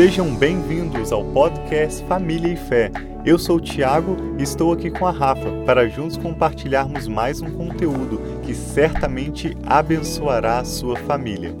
Sejam bem-vindos ao podcast Família e Fé. Eu sou o Tiago e estou aqui com a Rafa para juntos compartilharmos mais um conteúdo que certamente abençoará a sua família.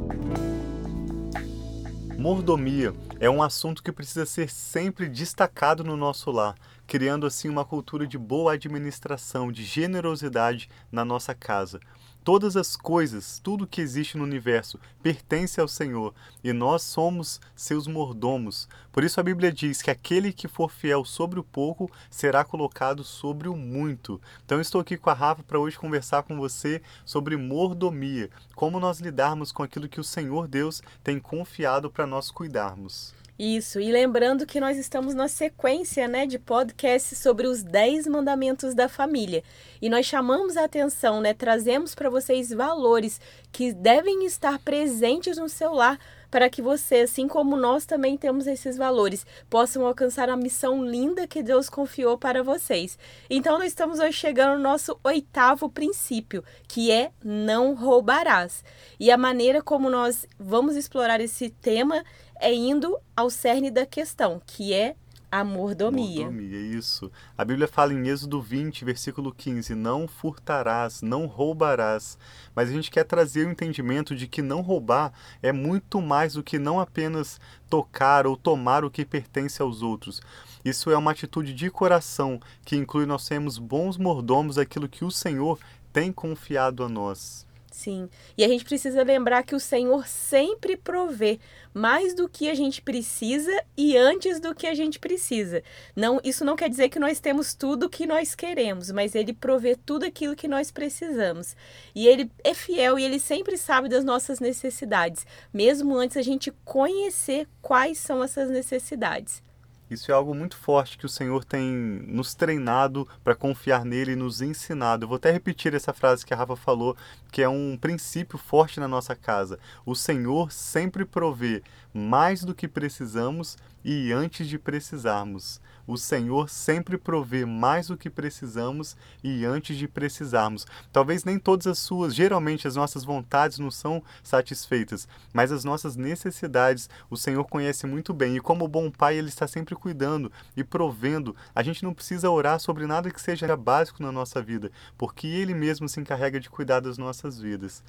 Mordomia é um assunto que precisa ser sempre destacado no nosso lar, criando assim uma cultura de boa administração, de generosidade na nossa casa. Todas as coisas, tudo que existe no universo, pertence ao Senhor e nós somos seus mordomos. Por isso a Bíblia diz que aquele que for fiel sobre o pouco será colocado sobre o muito. Então estou aqui com a Rafa para hoje conversar com você sobre mordomia, como nós lidarmos com aquilo que o Senhor Deus tem confiado para nós cuidarmos. Isso, e lembrando que nós estamos na sequência né, de podcasts sobre os 10 mandamentos da família. E nós chamamos a atenção, né, trazemos para vocês valores que devem estar presentes no seu lar para que você, assim como nós também temos esses valores, possam alcançar a missão linda que Deus confiou para vocês. Então, nós estamos hoje chegando no nosso oitavo princípio, que é não roubarás. E a maneira como nós vamos explorar esse tema é indo ao cerne da questão, que é a mordomia. Mordomia, isso. A Bíblia fala em Êxodo 20, versículo 15: Não furtarás, não roubarás. Mas a gente quer trazer o entendimento de que não roubar é muito mais do que não apenas tocar ou tomar o que pertence aos outros. Isso é uma atitude de coração que inclui nós sermos bons mordomos daquilo que o Senhor tem confiado a nós. Sim. E a gente precisa lembrar que o Senhor sempre provê mais do que a gente precisa e antes do que a gente precisa. Não, isso não quer dizer que nós temos tudo o que nós queremos, mas ele provê tudo aquilo que nós precisamos. E ele é fiel e ele sempre sabe das nossas necessidades, mesmo antes a gente conhecer quais são essas necessidades. Isso é algo muito forte que o Senhor tem nos treinado para confiar nele e nos ensinado. Eu vou até repetir essa frase que a Rafa falou, que é um princípio forte na nossa casa. O Senhor sempre provê mais do que precisamos e antes de precisarmos. O Senhor sempre provê mais do que precisamos e antes de precisarmos. Talvez nem todas as suas, geralmente as nossas vontades não são satisfeitas, mas as nossas necessidades o Senhor conhece muito bem. E como bom pai, ele está sempre cuidando e provendo. A gente não precisa orar sobre nada que seja básico na nossa vida, porque ele mesmo se encarrega de cuidar das nossas vidas.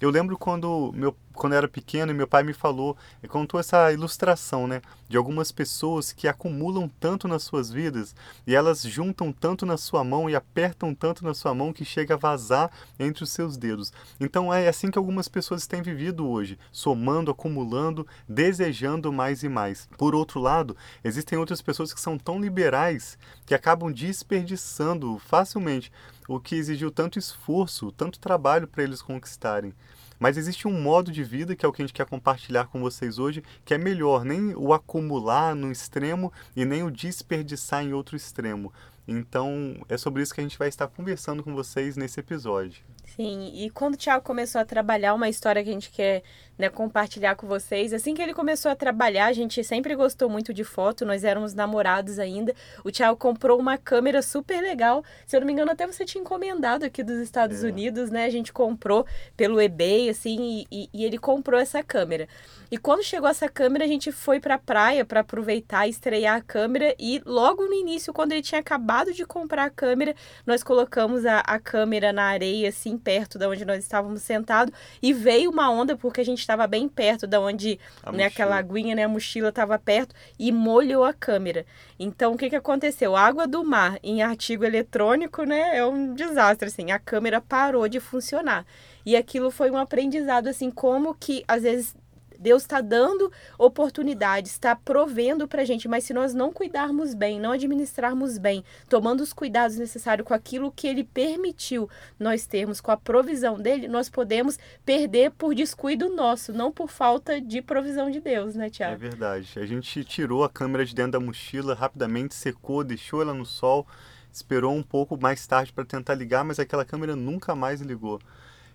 Eu lembro quando, meu, quando eu era pequeno e meu pai me falou, contou essa ilustração, né? De algumas pessoas que acumulam tanto nas suas vidas e elas juntam tanto na sua mão e apertam tanto na sua mão que chega a vazar entre os seus dedos. Então é assim que algumas pessoas têm vivido hoje, somando, acumulando, desejando mais e mais. Por outro lado, existem outras pessoas que são tão liberais que acabam desperdiçando facilmente o que exigiu tanto esforço, tanto trabalho para eles conquistarem. Mas existe um modo de vida, que é o que a gente quer compartilhar com vocês hoje, que é melhor, nem o acumular no extremo e nem o desperdiçar em outro extremo. Então, é sobre isso que a gente vai estar conversando com vocês nesse episódio. Sim, e quando o Thiago começou a trabalhar uma história que a gente quer né, compartilhar com vocês, assim que ele começou a trabalhar, a gente sempre gostou muito de foto, nós éramos namorados ainda. O Thiago comprou uma câmera super legal. Se eu não me engano, até você tinha encomendado aqui dos Estados é. Unidos, né? A gente comprou pelo eBay, assim, e, e ele comprou essa câmera. E quando chegou essa câmera, a gente foi pra praia para aproveitar e estrear a câmera. E logo no início, quando ele tinha acabado de comprar a câmera, nós colocamos a, a câmera na areia, assim, perto da onde nós estávamos sentados. E veio uma onda, porque a gente estava bem perto da onde né, aquela aguinha, né, a mochila estava perto, e molhou a câmera. Então, o que, que aconteceu? Água do mar em artigo eletrônico, né, é um desastre, assim. A câmera parou de funcionar. E aquilo foi um aprendizado, assim, como que às vezes Deus está dando oportunidades, está provendo para a gente, mas se nós não cuidarmos bem, não administrarmos bem, tomando os cuidados necessários com aquilo que Ele permitiu nós termos, com a provisão dele, nós podemos perder por descuido nosso, não por falta de provisão de Deus, né, Tiago? É verdade. A gente tirou a câmera de dentro da mochila, rapidamente secou, deixou ela no sol, esperou um pouco mais tarde para tentar ligar, mas aquela câmera nunca mais ligou.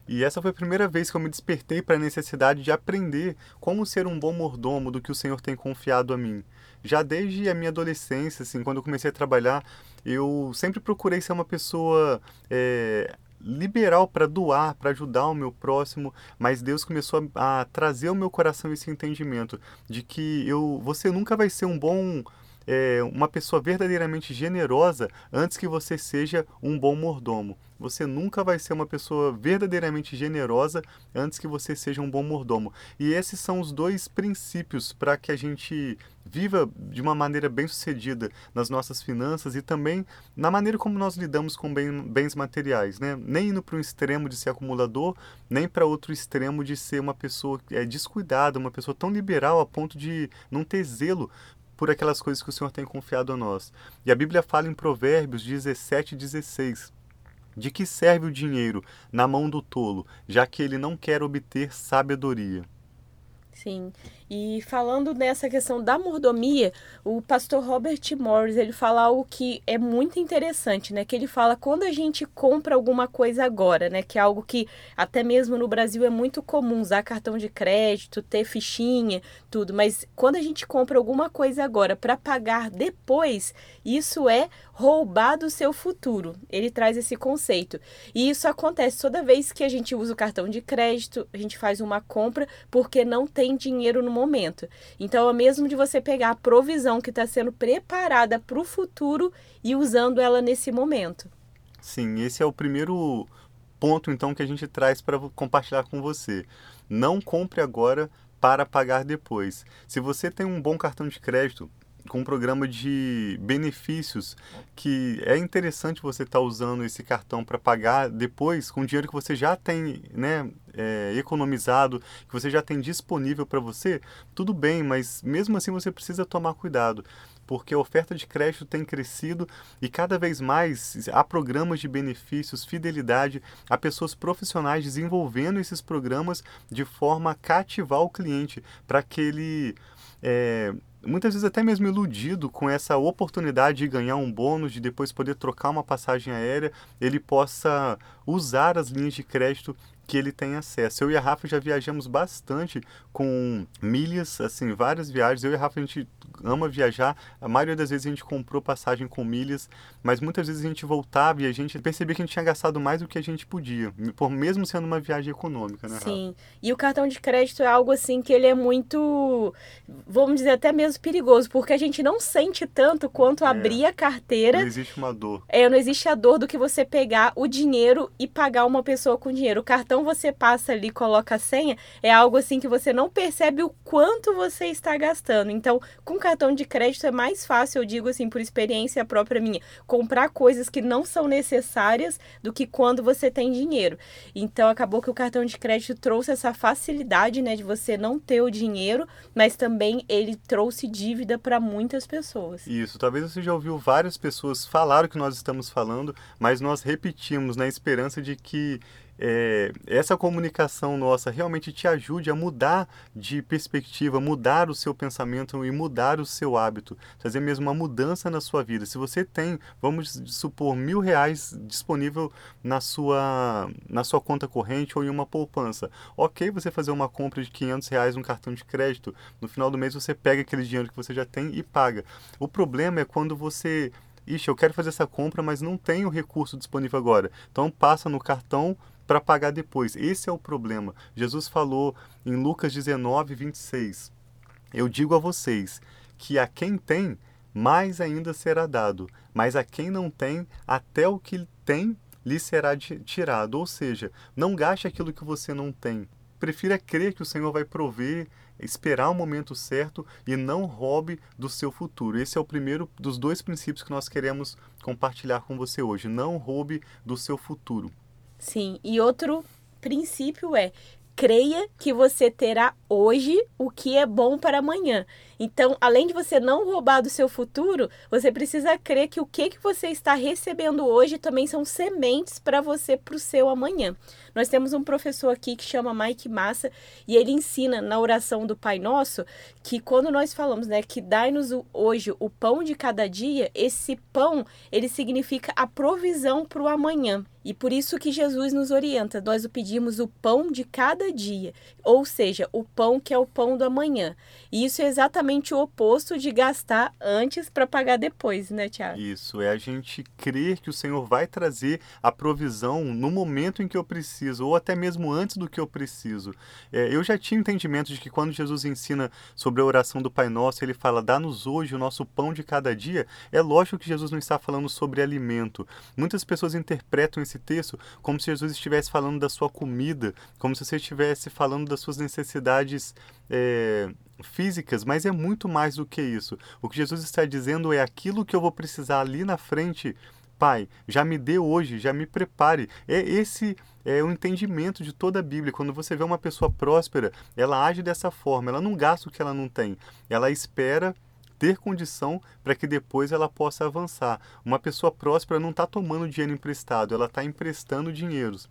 E essa foi a primeira vez que eu me despertei para a necessidade de aprender como ser um bom mordomo do que o Senhor tem confiado a mim. Já desde a minha adolescência, assim, quando eu comecei a trabalhar, eu sempre procurei ser uma pessoa é, liberal para doar, para ajudar o meu próximo, mas Deus começou a, a trazer ao meu coração esse entendimento de que eu, você nunca vai ser um bom é, uma pessoa verdadeiramente generosa antes que você seja um bom mordomo. Você nunca vai ser uma pessoa verdadeiramente generosa antes que você seja um bom mordomo. E esses são os dois princípios para que a gente viva de uma maneira bem sucedida nas nossas finanças e também na maneira como nós lidamos com bens materiais, né? Nem indo para um extremo de ser acumulador, nem para outro extremo de ser uma pessoa é, descuidada, uma pessoa tão liberal a ponto de não ter zelo por aquelas coisas que o Senhor tem confiado a nós. E a Bíblia fala em Provérbios 17 e 16. De que serve o dinheiro na mão do tolo, já que ele não quer obter sabedoria? Sim. E falando nessa questão da mordomia, o pastor Robert Morris, ele fala algo que é muito interessante, né? Que ele fala quando a gente compra alguma coisa agora, né? Que é algo que até mesmo no Brasil é muito comum, usar cartão de crédito, ter fichinha, tudo. Mas quando a gente compra alguma coisa agora para pagar depois, isso é roubar do seu futuro. Ele traz esse conceito. E isso acontece toda vez que a gente usa o cartão de crédito, a gente faz uma compra porque não tem dinheiro no momento. Então, é mesmo de você pegar a provisão que está sendo preparada para o futuro e usando ela nesse momento. Sim, esse é o primeiro ponto então que a gente traz para compartilhar com você. Não compre agora para pagar depois. Se você tem um bom cartão de crédito, com um programa de benefícios que é interessante você estar tá usando esse cartão para pagar depois com dinheiro que você já tem né, é, economizado, que você já tem disponível para você, tudo bem, mas mesmo assim você precisa tomar cuidado porque a oferta de crédito tem crescido e cada vez mais há programas de benefícios, fidelidade, há pessoas profissionais desenvolvendo esses programas de forma a cativar o cliente para que ele é, muitas vezes até mesmo iludido com essa oportunidade de ganhar um bônus, de depois poder trocar uma passagem aérea, ele possa usar as linhas de crédito que ele tem acesso. Eu e a Rafa já viajamos bastante com milhas, assim, várias viagens. Eu e a Rafa a gente ama viajar. A maioria das vezes a gente comprou passagem com milhas, mas muitas vezes a gente voltava e a gente percebia que a gente tinha gastado mais do que a gente podia, por mesmo sendo uma viagem econômica, né? Sim. Rafa? E o cartão de crédito é algo assim que ele é muito, vamos dizer até mesmo perigoso, porque a gente não sente tanto quanto é. abrir a carteira. Não existe uma dor. É, não existe a dor do que você pegar o dinheiro e pagar uma pessoa com dinheiro. O cartão você passa ali, coloca a senha, é algo assim que você não percebe o quanto você está gastando. Então, com cartão de crédito é mais fácil, eu digo assim, por experiência própria minha, comprar coisas que não são necessárias do que quando você tem dinheiro. Então acabou que o cartão de crédito trouxe essa facilidade, né, de você não ter o dinheiro, mas também ele trouxe dívida para muitas pessoas. Isso, talvez você já ouviu várias pessoas falar o que nós estamos falando, mas nós repetimos na esperança de que é, essa comunicação nossa realmente te ajude a mudar de perspectiva, mudar o seu pensamento e mudar o seu hábito, fazer mesmo uma mudança na sua vida. Se você tem, vamos supor, mil reais disponível na sua, na sua conta corrente ou em uma poupança, ok você fazer uma compra de 500 reais no cartão de crédito, no final do mês você pega aquele dinheiro que você já tem e paga. O problema é quando você Ixi, eu quero fazer essa compra, mas não tenho recurso disponível agora. Então passa no cartão para pagar depois. Esse é o problema. Jesus falou em Lucas 19, 26. Eu digo a vocês que a quem tem, mais ainda será dado, mas a quem não tem, até o que tem lhe será tirado. Ou seja, não gaste aquilo que você não tem. Prefira crer que o Senhor vai prover, esperar o momento certo e não roube do seu futuro. Esse é o primeiro dos dois princípios que nós queremos compartilhar com você hoje. Não roube do seu futuro. Sim, e outro princípio é creia que você terá hoje o que é bom para amanhã. Então, além de você não roubar do seu futuro, você precisa crer que o que, que você está recebendo hoje também são sementes para você para o seu amanhã. Nós temos um professor aqui que chama Mike Massa e ele ensina na oração do Pai Nosso que quando nós falamos, né, que dai-nos hoje o pão de cada dia, esse pão, ele significa a provisão para o amanhã. E por isso que Jesus nos orienta, nós o pedimos o pão de cada dia, ou seja, o pão que é o pão do amanhã. E isso é exatamente o oposto de gastar antes para pagar depois, né, Tiago? Isso, é a gente crer que o Senhor vai trazer a provisão no momento em que eu preciso, ou até mesmo antes do que eu preciso. É, eu já tinha entendimento de que quando Jesus ensina sobre a oração do Pai Nosso, ele fala, dá-nos hoje o nosso pão de cada dia. É lógico que Jesus não está falando sobre alimento. Muitas pessoas interpretam esse texto como se Jesus estivesse falando da sua comida, como se você estivesse falando das suas necessidades é, físicas, mas é muito mais do que isso. O que Jesus está dizendo é aquilo que eu vou precisar ali na frente. Pai, já me dê hoje, já me prepare. É esse é o entendimento de toda a Bíblia. Quando você vê uma pessoa próspera, ela age dessa forma, ela não gasta o que ela não tem. Ela espera ter condição para que depois ela possa avançar. Uma pessoa próspera não está tomando dinheiro emprestado, ela está emprestando dinheiros.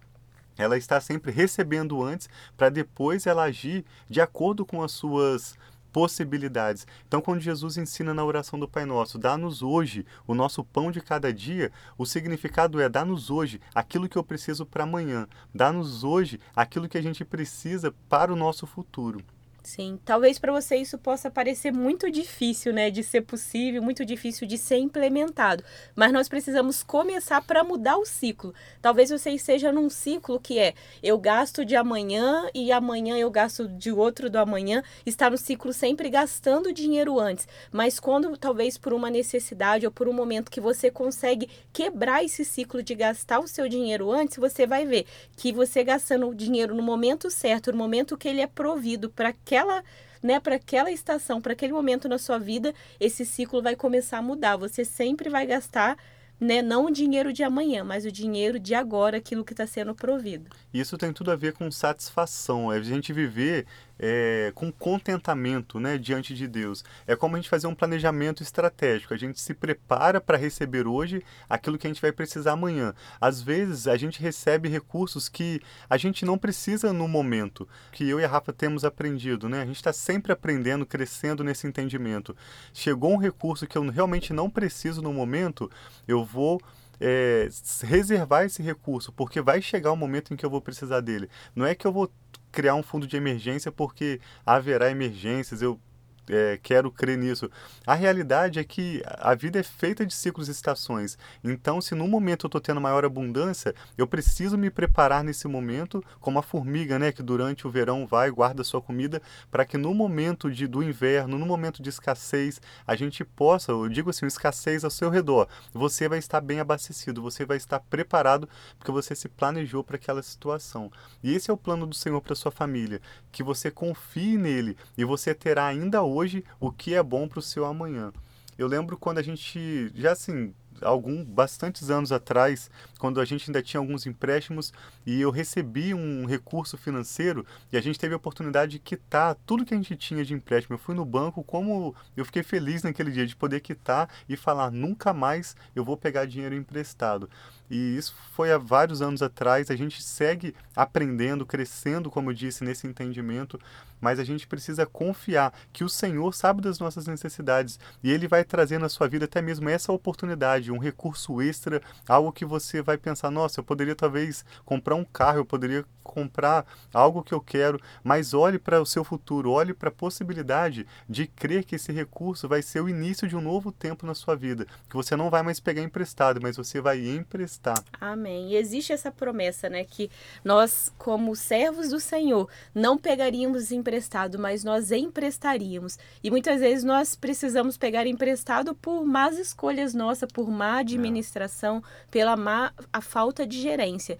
Ela está sempre recebendo antes para depois ela agir de acordo com as suas possibilidades. Então, quando Jesus ensina na oração do Pai Nosso, dá-nos hoje o nosso pão de cada dia, o significado é dá-nos hoje aquilo que eu preciso para amanhã, dá-nos hoje aquilo que a gente precisa para o nosso futuro. Sim, talvez para você isso possa parecer muito difícil, né, de ser possível, muito difícil de ser implementado, mas nós precisamos começar para mudar o ciclo. Talvez você esteja num ciclo que é eu gasto de amanhã e amanhã eu gasto de outro do amanhã, está no ciclo sempre gastando dinheiro antes, mas quando talvez por uma necessidade ou por um momento que você consegue quebrar esse ciclo de gastar o seu dinheiro antes, você vai ver que você gastando o dinheiro no momento certo, no momento que ele é provido para aquela né, para aquela estação, para aquele momento na sua vida, esse ciclo vai começar a mudar. Você sempre vai gastar né, não o dinheiro de amanhã, mas o dinheiro de agora, aquilo que está sendo provido. Isso tem tudo a ver com satisfação, é a gente viver é, com contentamento né, diante de Deus. É como a gente fazer um planejamento estratégico. A gente se prepara para receber hoje aquilo que a gente vai precisar amanhã. Às vezes a gente recebe recursos que a gente não precisa no momento, que eu e a Rafa temos aprendido. Né? A gente está sempre aprendendo, crescendo nesse entendimento. Chegou um recurso que eu realmente não preciso no momento, eu vou é, reservar esse recurso, porque vai chegar o um momento em que eu vou precisar dele. Não é que eu vou criar um fundo de emergência porque haverá emergências, eu é, quero crer nisso. A realidade é que a vida é feita de ciclos e estações. Então, se no momento eu estou tendo maior abundância, eu preciso me preparar nesse momento, como a formiga, né, que durante o verão vai e guarda sua comida, para que no momento de, do inverno, no momento de escassez, a gente possa, eu digo assim, escassez ao seu redor, você vai estar bem abastecido, você vai estar preparado, porque você se planejou para aquela situação. E esse é o plano do Senhor para sua família, que você confie nele e você terá ainda hoje o que é bom para o seu amanhã. Eu lembro quando a gente, já assim, algum bastantes anos atrás, quando a gente ainda tinha alguns empréstimos e eu recebi um recurso financeiro e a gente teve a oportunidade de quitar tudo que a gente tinha de empréstimo. Eu fui no banco, como eu fiquei feliz naquele dia de poder quitar e falar nunca mais eu vou pegar dinheiro emprestado. E isso foi há vários anos atrás. A gente segue aprendendo, crescendo, como eu disse, nesse entendimento, mas a gente precisa confiar que o Senhor sabe das nossas necessidades e Ele vai trazer na sua vida até mesmo essa oportunidade, um recurso extra, algo que você vai pensar: nossa, eu poderia talvez comprar um carro, eu poderia comprar algo que eu quero, mas olhe para o seu futuro, olhe para a possibilidade de crer que esse recurso vai ser o início de um novo tempo na sua vida, que você não vai mais pegar emprestado, mas você vai emprestar. Amém. E existe essa promessa, né, que nós, como servos do Senhor, não pegaríamos emprestado, mas nós emprestaríamos. E muitas vezes nós precisamos pegar emprestado por más escolhas nossas, por má administração, é. pela má a falta de gerência.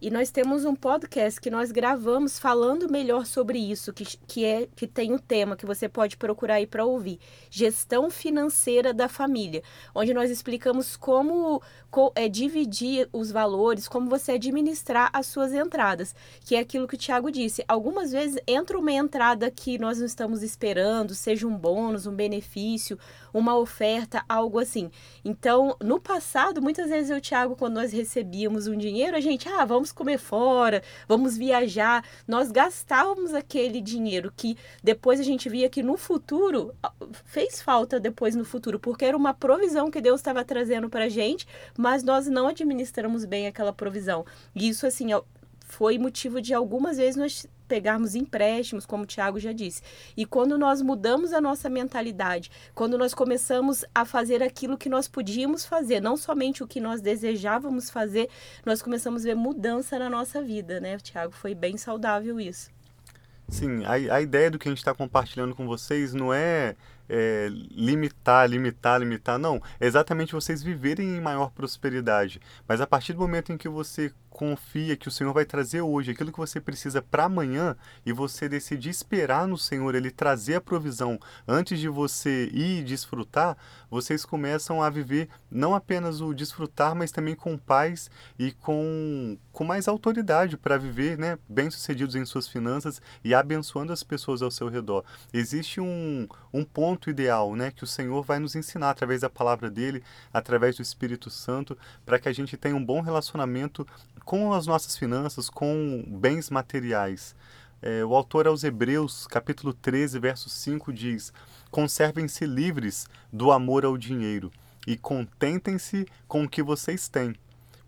E nós temos um podcast que nós gravamos falando melhor sobre isso, que, que, é, que tem o um tema que você pode procurar aí para ouvir: Gestão Financeira da Família, onde nós explicamos como, é, dividir os valores, como você administrar as suas entradas, que é aquilo que o Tiago disse. Algumas vezes entra uma entrada que nós não estamos esperando, seja um bônus, um benefício, uma oferta, algo assim. Então, no passado, muitas vezes eu o Tiago, quando nós recebíamos um dinheiro, a gente, ah, vamos comer fora, vamos viajar. Nós gastávamos aquele dinheiro que depois a gente via que no futuro fez falta depois no futuro, porque era uma provisão que Deus estava trazendo para a gente, mas nós não administramos bem aquela provisão. E isso, assim, foi motivo de algumas vezes nós pegarmos empréstimos, como o Tiago já disse. E quando nós mudamos a nossa mentalidade, quando nós começamos a fazer aquilo que nós podíamos fazer, não somente o que nós desejávamos fazer, nós começamos a ver mudança na nossa vida, né, Tiago? Foi bem saudável isso. Sim, a, a ideia do que a gente está compartilhando com vocês não é é, limitar, limitar, limitar. Não, é exatamente vocês viverem em maior prosperidade. Mas a partir do momento em que você confia que o Senhor vai trazer hoje aquilo que você precisa para amanhã e você decide esperar no Senhor, Ele trazer a provisão antes de você ir desfrutar, vocês começam a viver não apenas o desfrutar, mas também com paz e com, com mais autoridade para viver né, bem-sucedidos em suas finanças e abençoando as pessoas ao seu redor. Existe um, um ponto ideal né, que o Senhor vai nos ensinar através da palavra dele, através do Espírito Santo, para que a gente tenha um bom relacionamento com as nossas finanças, com bens materiais. É, o autor aos Hebreus, capítulo 13, verso 5, diz: Conservem-se livres do amor ao dinheiro e contentem-se com o que vocês têm,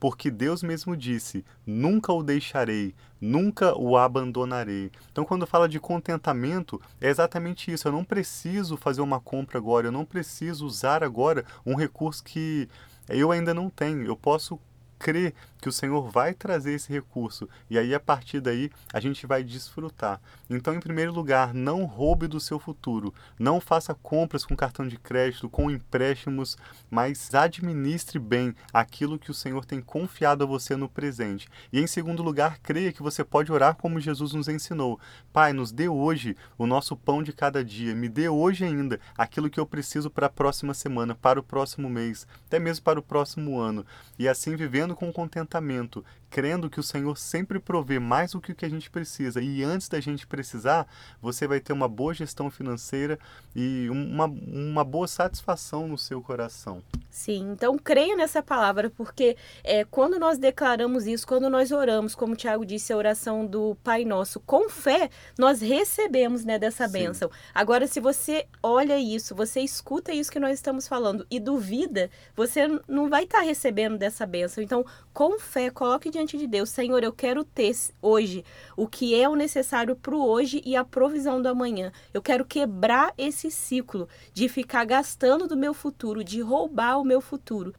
porque Deus mesmo disse: Nunca o deixarei, nunca o abandonarei. Então, quando fala de contentamento, é exatamente isso. Eu não preciso fazer uma compra agora, eu não preciso usar agora um recurso que eu ainda não tenho. Eu posso crer que o Senhor vai trazer esse recurso e aí a partir daí a gente vai desfrutar. Então, em primeiro lugar, não roube do seu futuro, não faça compras com cartão de crédito, com empréstimos, mas administre bem aquilo que o Senhor tem confiado a você no presente. E em segundo lugar, creia que você pode orar como Jesus nos ensinou. Pai, nos dê hoje o nosso pão de cada dia, me dê hoje ainda aquilo que eu preciso para a próxima semana, para o próximo mês, até mesmo para o próximo ano. E assim vivendo com contentamento, crendo que o Senhor sempre provê mais do que o que a gente precisa. E antes da gente precisar, você vai ter uma boa gestão financeira e uma, uma boa satisfação no seu coração. Sim, então creia nessa palavra, porque é, quando nós declaramos isso, quando nós oramos, como o Tiago disse, a oração do Pai Nosso, com fé, nós recebemos né, dessa Sim. bênção. Agora, se você olha isso, você escuta isso que nós estamos falando e duvida, você não vai estar recebendo dessa bênção. Então, com fé, coloque diante de Deus, Senhor, eu quero ter hoje o que é o necessário para o hoje e a provisão do amanhã. Eu quero quebrar esse ciclo de ficar gastando do meu futuro, de roubar o meu futuro.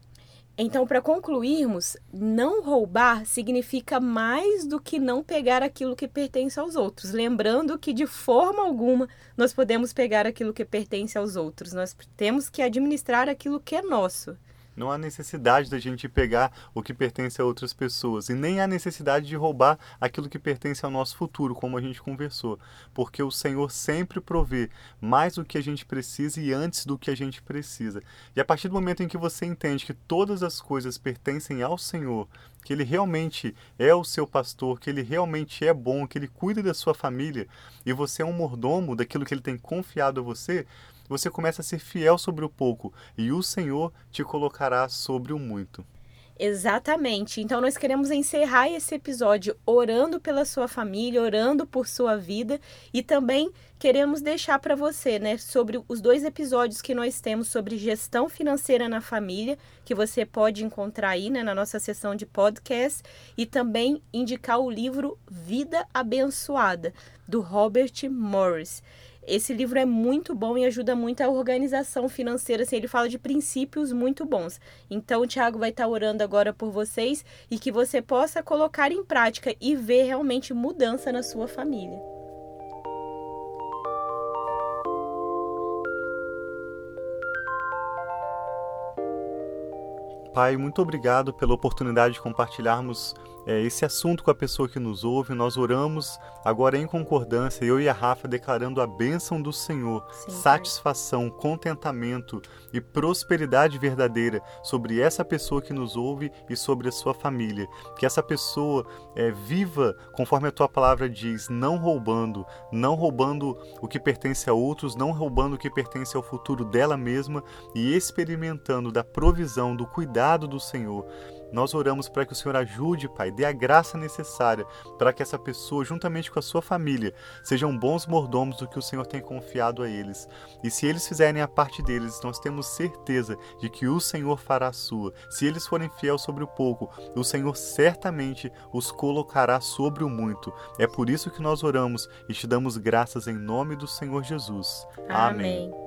Então, para concluirmos, não roubar significa mais do que não pegar aquilo que pertence aos outros. Lembrando que, de forma alguma, nós podemos pegar aquilo que pertence aos outros. Nós temos que administrar aquilo que é nosso. Não há necessidade da gente pegar o que pertence a outras pessoas e nem há necessidade de roubar aquilo que pertence ao nosso futuro, como a gente conversou, porque o Senhor sempre provê mais do que a gente precisa e antes do que a gente precisa. E a partir do momento em que você entende que todas as coisas pertencem ao Senhor, que ele realmente é o seu pastor, que ele realmente é bom, que ele cuida da sua família e você é um mordomo daquilo que ele tem confiado a você, você começa a ser fiel sobre o pouco e o Senhor te colocará sobre o muito. Exatamente. Então nós queremos encerrar esse episódio orando pela sua família, orando por sua vida e também queremos deixar para você, né, sobre os dois episódios que nós temos sobre gestão financeira na família, que você pode encontrar aí, né, na nossa sessão de podcast e também indicar o livro Vida Abençoada do Robert Morris. Esse livro é muito bom e ajuda muito a organização financeira. Assim, ele fala de princípios muito bons. Então, o Tiago vai estar orando agora por vocês e que você possa colocar em prática e ver realmente mudança na sua família. Pai, muito obrigado pela oportunidade de compartilharmos é, esse assunto com a pessoa que nos ouve. Nós oramos agora em concordância, eu e a Rafa declarando a bênção do Senhor, Sim, satisfação, pai. contentamento e prosperidade verdadeira sobre essa pessoa que nos ouve e sobre a sua família. Que essa pessoa é, viva conforme a tua palavra diz, não roubando, não roubando o que pertence a outros, não roubando o que pertence ao futuro dela mesma e experimentando da provisão, do cuidado do Senhor Nós oramos para que o Senhor ajude, Pai, dê a graça necessária para que essa pessoa, juntamente com a sua família, sejam bons mordomos do que o Senhor tem confiado a eles. E se eles fizerem a parte deles, nós temos certeza de que o Senhor fará a sua. Se eles forem fiel sobre o pouco, o Senhor certamente os colocará sobre o muito. É por isso que nós oramos e te damos graças em nome do Senhor Jesus. Amém. Amém.